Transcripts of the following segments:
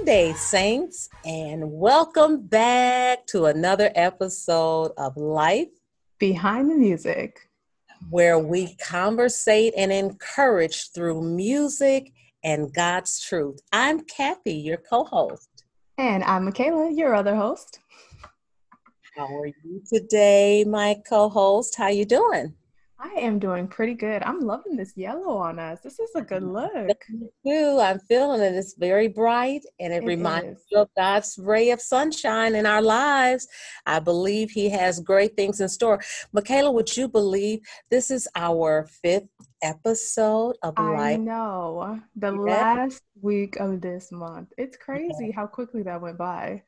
Sunday, Saints, and welcome back to another episode of Life Behind the Music, where we conversate and encourage through music and God's truth. I'm Kathy, your co host. And I'm Michaela, your other host. How are you today, my co host? How you doing? I am doing pretty good. I'm loving this yellow on us. This is a good look. Too. I'm feeling it. It's very bright and it, it reminds me of God's ray of sunshine in our lives. I believe He has great things in store. Michaela, would you believe this is our fifth episode of I Life? I know. The last week of this month. It's crazy yeah. how quickly that went by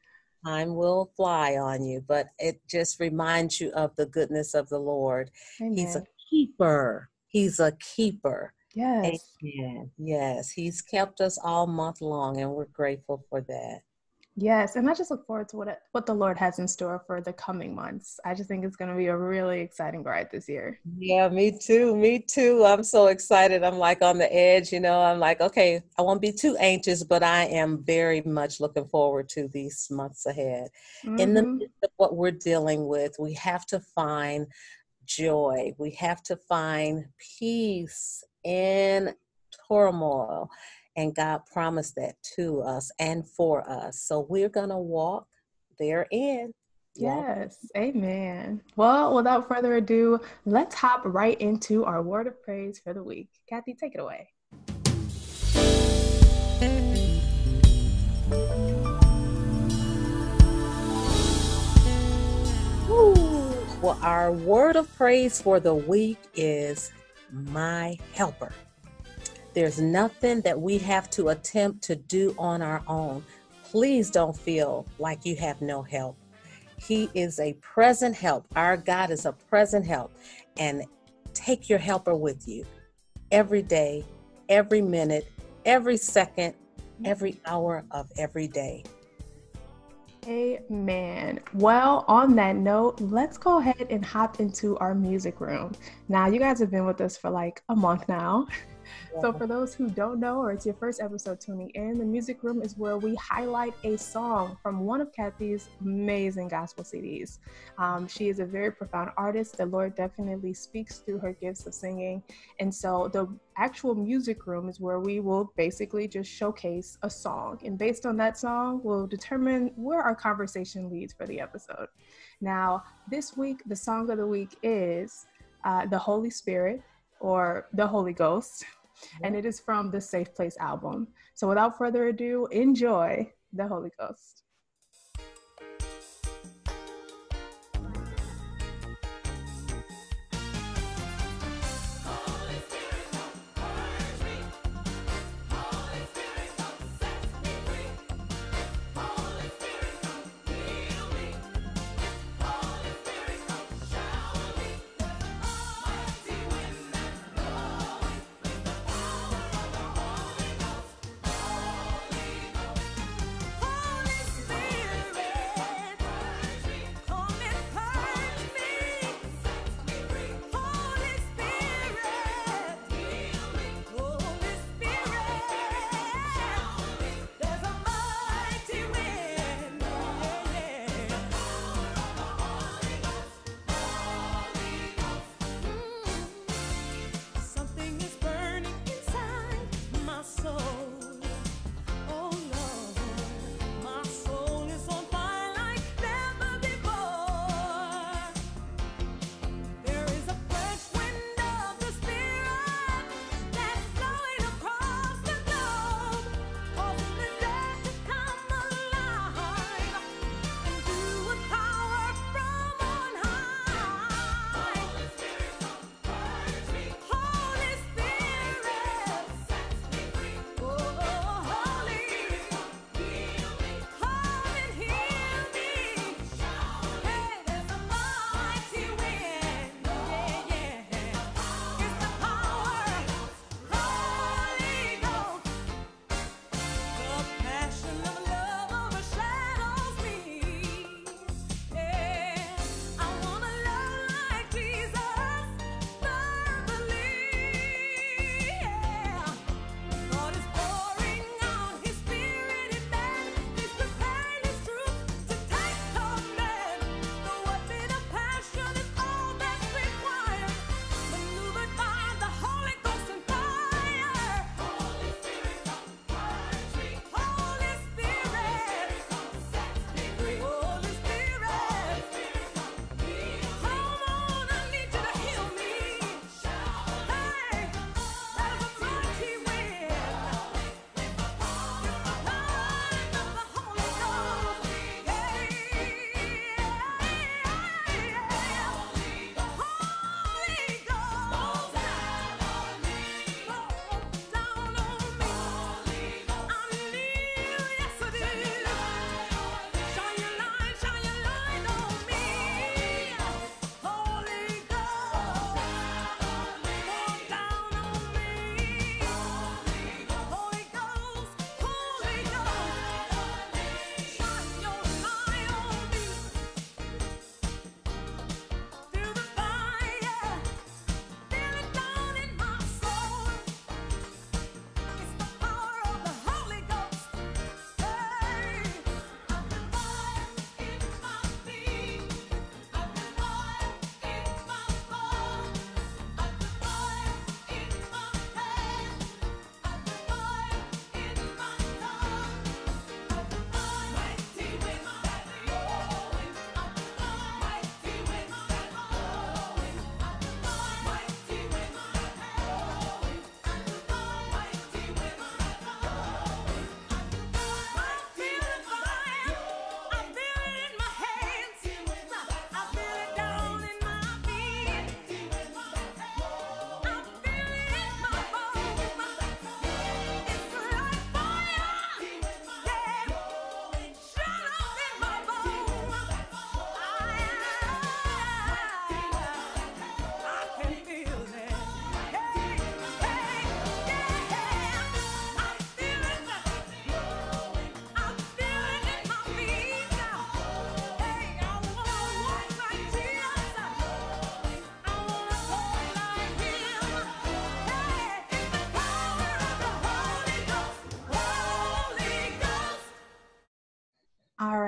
time will fly on you, but it just reminds you of the goodness of the Lord. Amen. He's a keeper. He's a keeper. Yes. Amen. Yes. He's kept us all month long, and we're grateful for that. Yes, and I just look forward to what what the Lord has in store for the coming months. I just think it's going to be a really exciting ride this year. Yeah, me too. Me too. I'm so excited. I'm like on the edge, you know. I'm like, okay, I won't be too anxious, but I am very much looking forward to these months ahead. Mm-hmm. In the mm-hmm. midst of what we're dealing with, we have to find joy. We have to find peace in turmoil. And God promised that to us and for us. So we're going to walk therein. Yes, amen. Well, without further ado, let's hop right into our word of praise for the week. Kathy, take it away. Well, our word of praise for the week is my helper. There's nothing that we have to attempt to do on our own. Please don't feel like you have no help. He is a present help. Our God is a present help. And take your helper with you every day, every minute, every second, mm-hmm. every hour of every day. Amen. Well, on that note, let's go ahead and hop into our music room. Now, you guys have been with us for like a month now. So, for those who don't know, or it's your first episode tuning in, the music room is where we highlight a song from one of Kathy's amazing gospel CDs. Um, she is a very profound artist. The Lord definitely speaks through her gifts of singing. And so, the actual music room is where we will basically just showcase a song. And based on that song, we'll determine where our conversation leads for the episode. Now, this week, the song of the week is uh, The Holy Spirit or The Holy Ghost and it is from the Safe Place album. So without further ado, enjoy the Holy Ghost.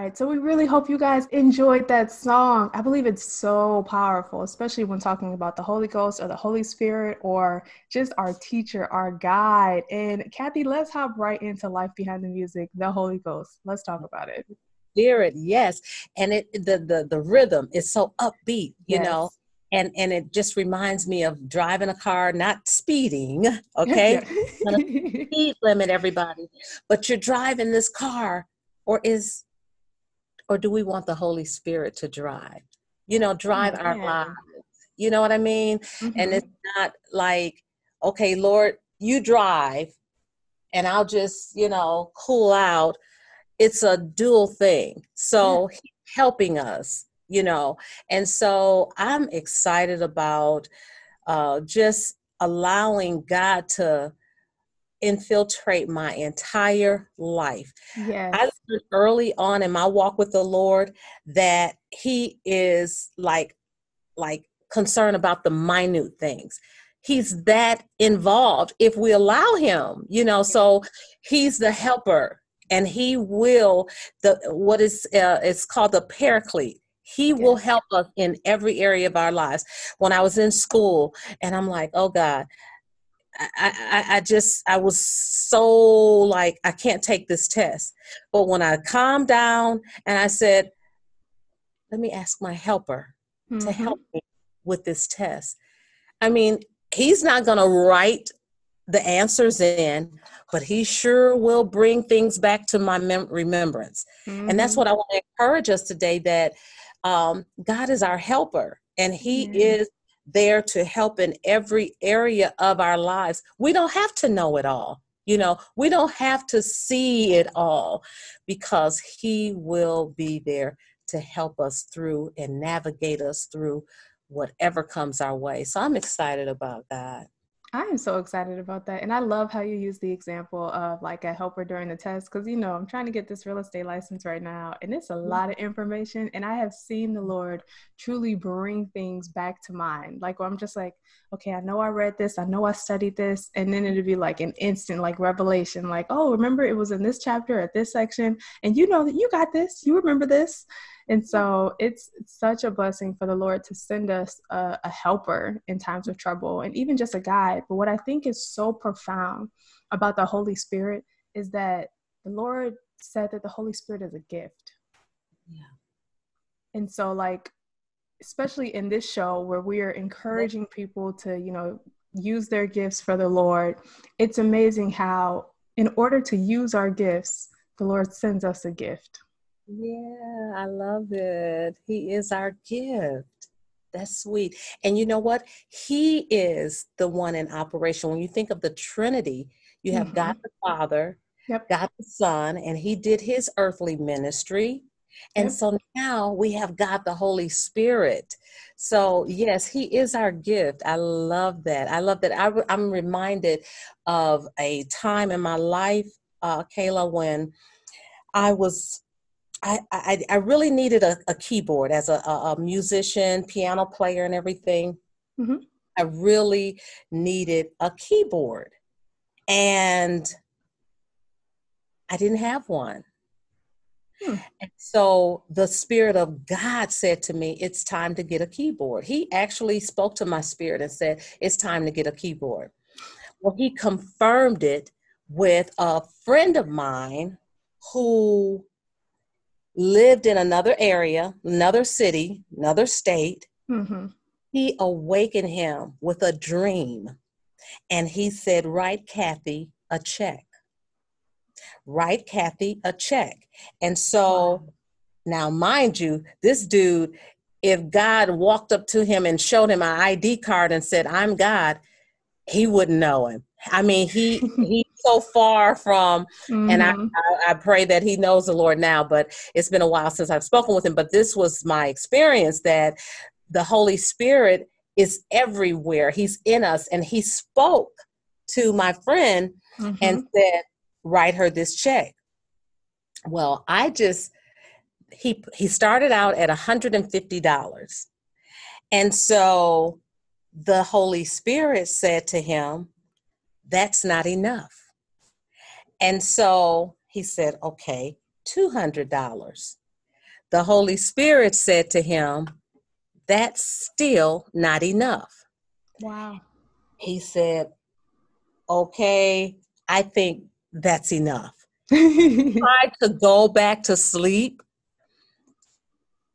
Right. So we really hope you guys enjoyed that song. I believe it's so powerful, especially when talking about the Holy Ghost or the Holy Spirit or just our teacher, our guide. And Kathy, let's hop right into Life Behind the Music, the Holy Ghost. Let's talk about it. Spirit, yes. And it the the the rhythm is so upbeat, you yes. know and and it just reminds me of driving a car not speeding okay speed limit everybody but you're driving this car or is or do we want the holy spirit to drive? You know drive our lives. You know what i mean? Mm-hmm. and it's not like okay lord you drive and i'll just you know cool out. It's a dual thing. So yeah. helping us you know? And so i'm excited about uh, just allowing god to infiltrate my entire life yes. i learned early on in my walk with the lord that he is like like concerned about the minute things he's that involved if we allow him you know so he's the helper and he will the what is uh, it's called the paraclete he yes. will help us in every area of our lives. When I was in school, and I'm like, oh God, I, I, I just I was so like I can't take this test. But when I calmed down and I said, let me ask my helper mm-hmm. to help me with this test. I mean, he's not going to write the answers in, but he sure will bring things back to my mem- remembrance. Mm-hmm. And that's mm-hmm. what I want to encourage us today that um, God is our helper, and He mm-hmm. is there to help in every area of our lives. We don't have to know it all. You know, we don't have to see it all because He will be there to help us through and navigate us through whatever comes our way. So I'm excited about that. I am so excited about that. And I love how you use the example of like a helper during the test because, you know, I'm trying to get this real estate license right now and it's a mm-hmm. lot of information. And I have seen the Lord truly bring things back to mind. Like, I'm just like, okay, I know I read this, I know I studied this. And then it'd be like an instant, like revelation, like, oh, remember it was in this chapter at this section. And you know that you got this, you remember this. And so it's such a blessing for the Lord to send us a, a, helper in times of trouble and even just a guide. But what I think is so profound about the Holy Spirit is that the Lord said that the Holy Spirit is a gift. Yeah. And so, like, especially in this show where we are encouraging people to, you know, use their gifts for the Lord, it's amazing how, in order to use our gifts, the Lord sends us a gift. Yeah, I love it. He is our gift. That's sweet. And you know what? He is the one in operation. When you think of the Trinity, you have mm-hmm. God the Father, yep. God the Son, and He did His earthly ministry. And yep. so now we have God the Holy Spirit. So, yes, He is our gift. I love that. I love that. I, am reminded of a time in my life, uh, Kayla, when I was I, I, I really needed a, a keyboard as a, a, musician, piano player, and everything. Mm-hmm. I really needed a keyboard. And I didn't have one. Hmm. And so the Spirit of God said to me, It's time to get a keyboard. He actually spoke to my spirit and said, It's time to get a keyboard. Well, he confirmed it with a friend of mine who lived in another area, another city, another state. Mm-hmm. He awakened him with a dream. And he said, Write Kathy a check. Write Kathy a check. And so wow. now, mind you, this dude, if God walked up to him and showed him an ID card and said, I'm God, he wouldn't know him. I mean, he he so far from, mm-hmm. and I, mm-hmm. I, I pray that he knows the Lord now. But it's been a while since I've spoken with him. But this was my experience that the Holy Spirit is everywhere. He's in us, and he spoke to my friend mm-hmm. and said, "Write her this check." Well, I just he he started out at $150. And so the Holy Spirit said to him, That's not enough. And so he said, Okay, $200. the Holy Spirit said to him, That's still not enough. Wow. He said, Okay, I think that's enough. tried to go back to sleep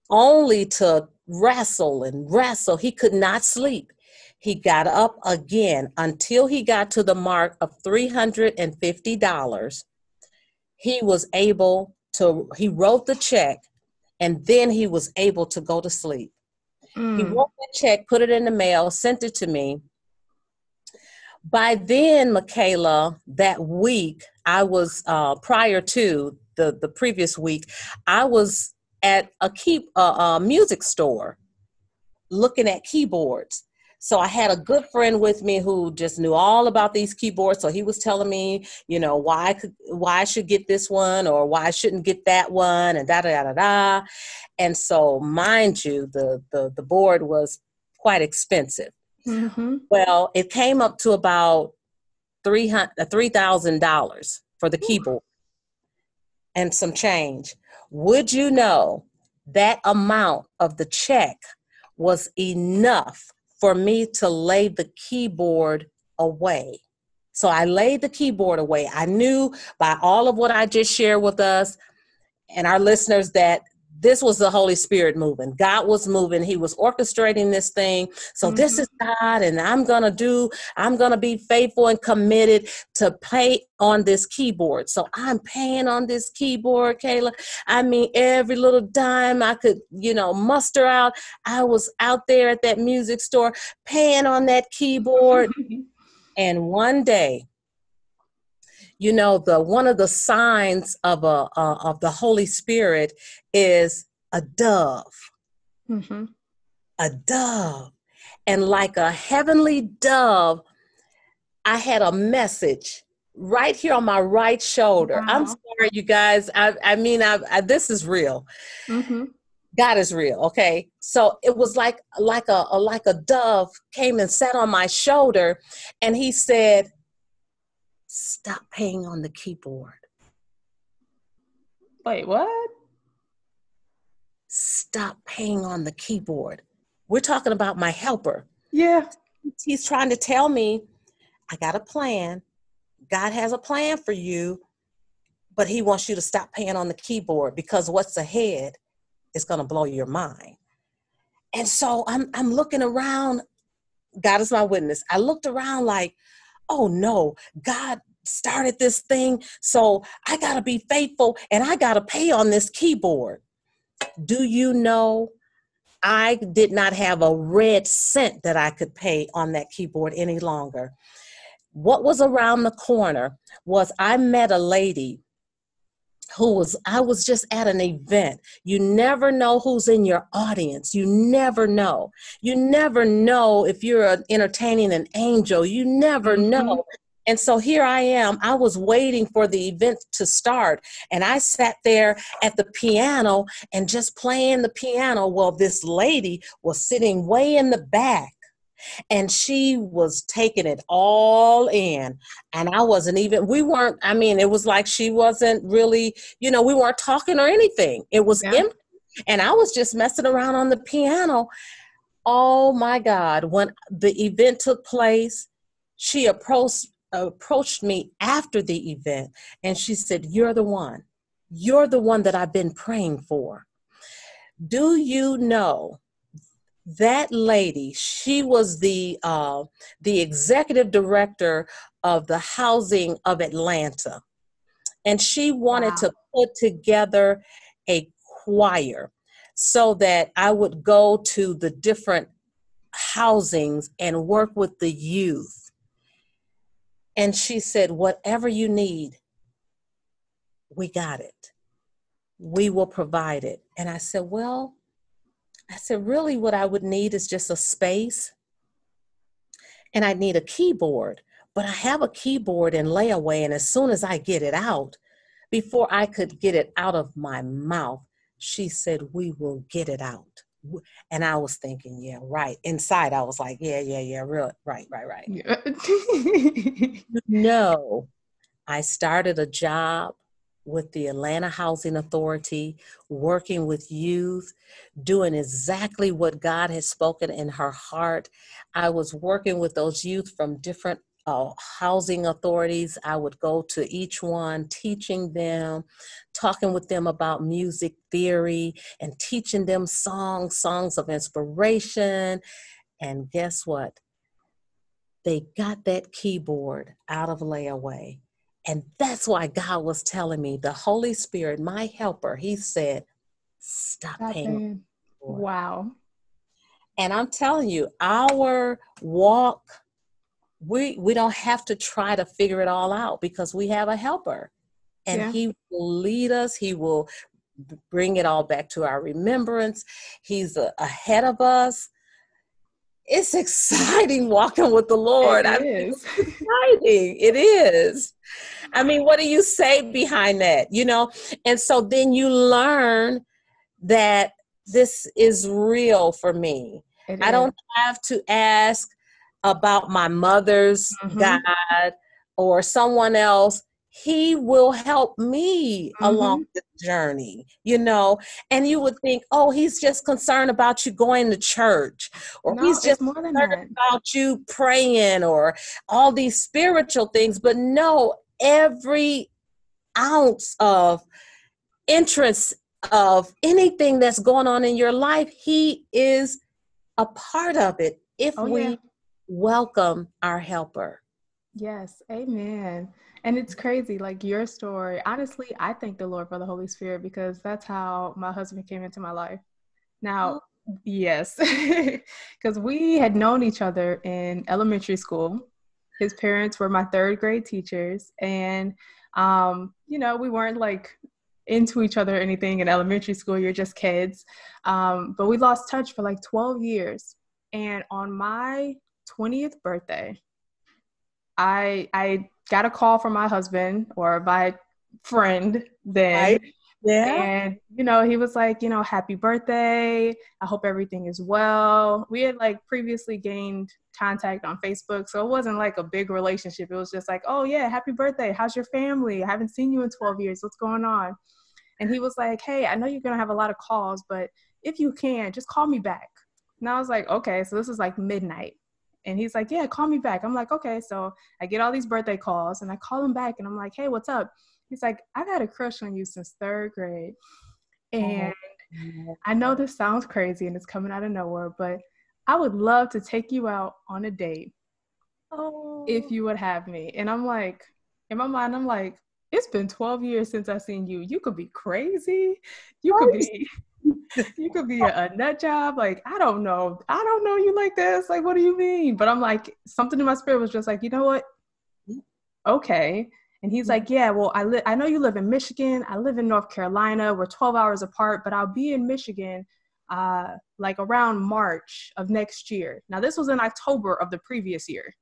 only to wrestle and wrestle. He could not sleep. He got up again until he got to the mark of $350. He was able to, he wrote the check and then he was able to go to sleep. Mm. He wrote the check, put it in the mail, sent it to me. By then, Michaela, that week, I was uh, prior to the the previous week, I was at a key a music store looking at keyboards so I had a good friend with me who just knew all about these keyboards. So he was telling me, you know, why I could, why I should get this one or why I shouldn't get that one, and da da da da. And so, mind you, the the the board was quite expensive. Mm-hmm. Well, it came up to about three hundred uh, three thousand dollars for the keyboard and some change. Would you know that amount of the check was enough for me to lay the keyboard away. So I laid the keyboard away. I knew by all of what I just shared with us and our listeners that this was the Holy Spirit moving. God was moving. He was orchestrating this thing. So mm-hmm. this is God, and I'm gonna do, I'm gonna be faithful and committed to pay on this keyboard. So I'm paying on this keyboard, Kayla. I mean, every little dime I could, you know, muster out. I was out there at that music store paying on that keyboard. and one day, you know the one of the signs of a uh, of the holy spirit is a dove mm-hmm. a dove and like a heavenly dove i had a message right here on my right shoulder wow. i'm sorry you guys i, I mean I, I this is real mm-hmm. god is real okay so it was like like a, a like a dove came and sat on my shoulder and he said stop paying on the keyboard. Wait, what? Stop paying on the keyboard. We're talking about my helper. Yeah. He's trying to tell me, I got a plan. God has a plan for you, but He wants you to stop paying on the keyboard because what's ahead is going to blow your mind. And so I'm, I'm looking around. God is my witness. I looked around like, oh no, God started this thing, so I got to be faithful and I got to pay on this keyboard. Do you know I did not have a red cent that I could pay on that keyboard any longer? What was around the corner was I met a lady who was I was just at an event. You never know who's in your audience. You never know. You never know if you're entertaining an angel. You never mm-hmm. know. And so here I am. I was waiting for the event to start, and I sat there at the piano and just playing the piano. Well, this lady was sitting way in the back and she was taking it all in. And i wasn't even we weren't i mean it was like she wasn't really you know we weren't talking or anything. It was yeah. empty. And i was just messing around on the piano. Oh my god. When the event took place she approached approached me after the event. And she said you're the one. You're the one that i've been praying for. Do you know that lady she was the uh, the executive director of the housing of atlanta. And she wanted wow. to put together a choir so that i would go to the different housings and work with the youth. And she said whatever you need we got it. We will provide it. And i said well I said, really, what I would need is just a space and I need a keyboard. But I have a keyboard in layaway, and as soon as I get it out, before I could get it out of my mouth, she said, We will get it out. And I was thinking, yeah, right. Inside, I was like, yeah, yeah, yeah, real, right, right, right. Yeah. no, I started a job with the Atlanta Housing Authority, working with youth, doing exactly what God has spoken in her heart. I was working with those youth from different uh, housing authorities. I would go to each one, teaching them, talking with them about music theory, and teaching them songs, songs of inspiration. And guess what? They got that keyboard out of layaway and that's why God was telling me, the Holy Spirit, my helper, He said, stop, stop paying. Wow. And I'm telling you, our walk, we we don't have to try to figure it all out because we have a helper. And yeah. he will lead us, he will bring it all back to our remembrance. He's a, ahead of us it's exciting walking with the Lord. It is. exciting. It is. I mean, what do you say behind that? You know, and so then you learn that this is real for me. It I is. don't have to ask about my mother's mm-hmm. God or someone else he will help me mm-hmm. along the journey, you know. And you would think, oh, he's just concerned about you going to church, or no, he's just more than concerned that. about you praying, or all these spiritual things. But no, every ounce of interest of anything that's going on in your life, he is a part of it if oh, we yeah. welcome our helper. Yes, amen. And it's crazy, like your story. Honestly, I thank the Lord for the Holy Spirit because that's how my husband came into my life. Now, oh. yes, because we had known each other in elementary school. His parents were my third grade teachers, and um, you know, we weren't like into each other or anything in elementary school. You're just kids, um, but we lost touch for like 12 years. And on my 20th birthday, I I got a call from my husband or my friend then. Right. Yeah. And, you know, he was like, you know, happy birthday. I hope everything is well. We had like previously gained contact on Facebook. So it wasn't like a big relationship. It was just like, oh, yeah, happy birthday. How's your family? I haven't seen you in 12 years. What's going on? And he was like, hey, I know you're going to have a lot of calls, but if you can, just call me back. And I was like, okay. So this is like midnight. And he's like, Yeah, call me back. I'm like, Okay. So I get all these birthday calls and I call him back and I'm like, Hey, what's up? He's like, I've had a crush on you since third grade. And oh. I know this sounds crazy and it's coming out of nowhere, but I would love to take you out on a date oh. if you would have me. And I'm like, in my mind, I'm like, it's been 12 years since I've seen you. You could be crazy. You could be you could be a, nut job. Like, I don't know. I don't know you like this. Like, what do you mean? But I'm like, something in my spirit was just like, you know what? Okay. And he's like, yeah, well, I live, I know you live in Michigan. I live in North Carolina. We're 12 hours apart, but I'll be in Michigan uh, like around March of next year. Now, this was in October of the previous year.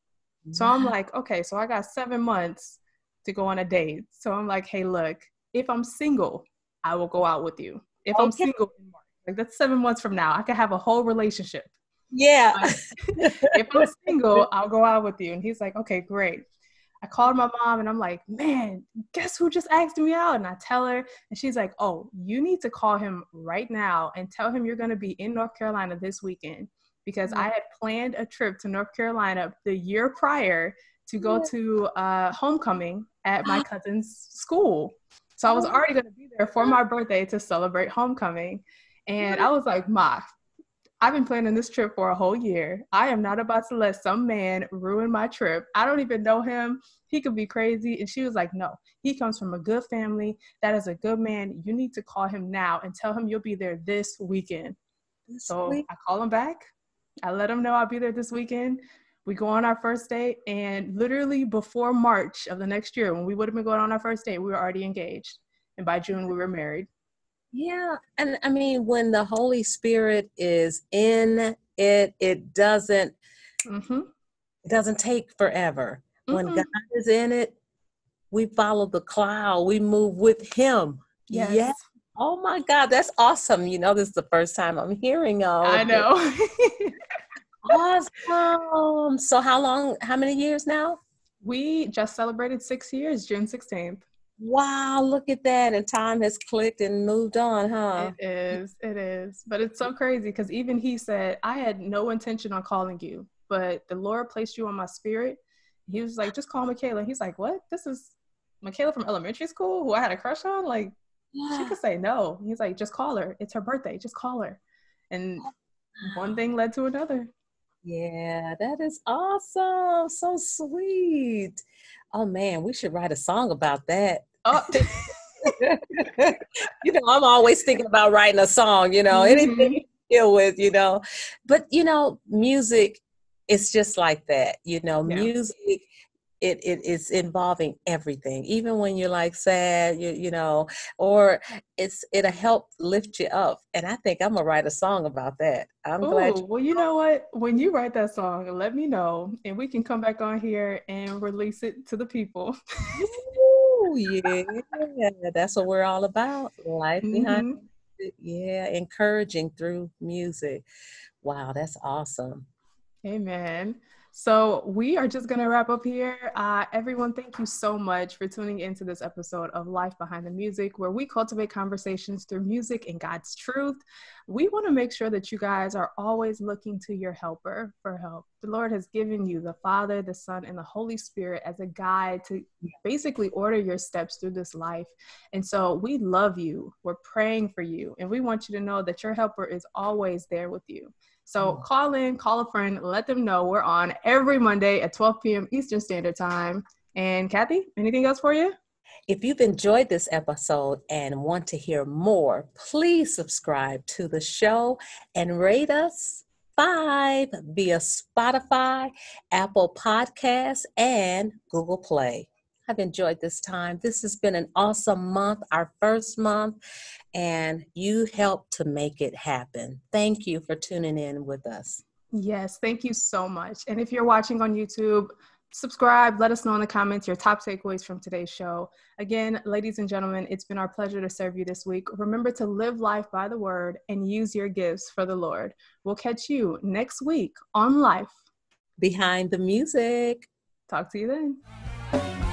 So I'm like, okay, so I got seven months to go on a date. So I'm like, hey, look, if I'm single, I will go out with you if okay. I'm single in March. Like that's seven months from now. I could have a whole relationship. Yeah. if I'm single, I'll go out with you. And he's like, okay, great. I called my mom and I'm like, man, guess who just asked me out? And I tell her, and she's like, oh, you need to call him right now and tell him you're going to be in North Carolina this weekend because mm-hmm. I had planned a trip to North Carolina the year prior to go to uh, homecoming at my cousin's school. So I was already going to be there for my birthday to celebrate homecoming. And I was like, Ma, I've been planning this trip for a whole year. I am not about to let some man ruin my trip. I don't even know him. He could be crazy. And she was like, No, he comes from a good family. That is a good man. You need to call him now and tell him you'll be there this weekend. This so week? I call him back. I let him know I'll be there this weekend. We go on our first date, and literally before March of the next year, when we would have been going on our first date, we were already engaged. And by June, we were married. Yeah. And I mean, when the Holy Spirit is in it, it doesn't. Mm-hmm. It doesn't take forever. Mm-hmm. When God is in it, we follow the cloud. We move with Him. Yes. yes. Oh my God, that's awesome. You know, this is the first time I'm hearing of I know. awesome. So how long, how many years now? We just celebrated six years, June 16th. Wow, look at that. And time has clicked and moved on, huh? It is. It is. But it's so crazy because even he said, I had no intention on calling you, but the Lord placed you on my spirit. He was like, just call Michaela. He's like, what? This is Michaela from elementary school who I had a crush on? Like, yeah. she could say no. He's like, just call her. It's her birthday. Just call her. And one thing led to another. Yeah, that is awesome. So sweet. Oh man, we should write a song about that. Oh. you know, I'm always thinking about writing a song, you know, mm-hmm. anything you deal with, you know. But you know, music it's just like that, you know, yeah. music it, it is involving everything even when you're like sad you, you know or it's it'll help lift you up and i think i'm gonna write a song about that i'm Ooh, glad you- well you know what when you write that song let me know and we can come back on here and release it to the people Ooh, yeah that's what we're all about life mm-hmm. behind it. yeah encouraging through music wow that's awesome amen so we are just going to wrap up here. Uh, everyone, thank you so much for tuning into this episode of Life Behind the Music, where we cultivate conversations through music and God's truth. We want to make sure that you guys are always looking to your helper for help. The Lord has given you the Father, the Son, and the Holy Spirit as a guide to basically order your steps through this life. And so we love you. We're praying for you. And we want you to know that your helper is always there with you. So mm. call in, call a friend, let them know we're on every Monday at 12 p.m. Eastern Standard Time. And Kathy, anything else for you? If you've enjoyed this episode and want to hear more, please subscribe to the show and rate us five via Spotify, Apple Podcasts, and Google Play. I've enjoyed this time. This has been an awesome month, our first month, and you helped to make it happen. Thank you for tuning in with us. Yes, thank you so much. And if you're watching on YouTube, subscribe. Let us know in the comments your top takeaways from today's show. Again, ladies and gentlemen, it's been our pleasure to serve you this week. Remember to live life by the word and use your gifts for the Lord. We'll catch you next week on Life Behind the Music. Talk to you then.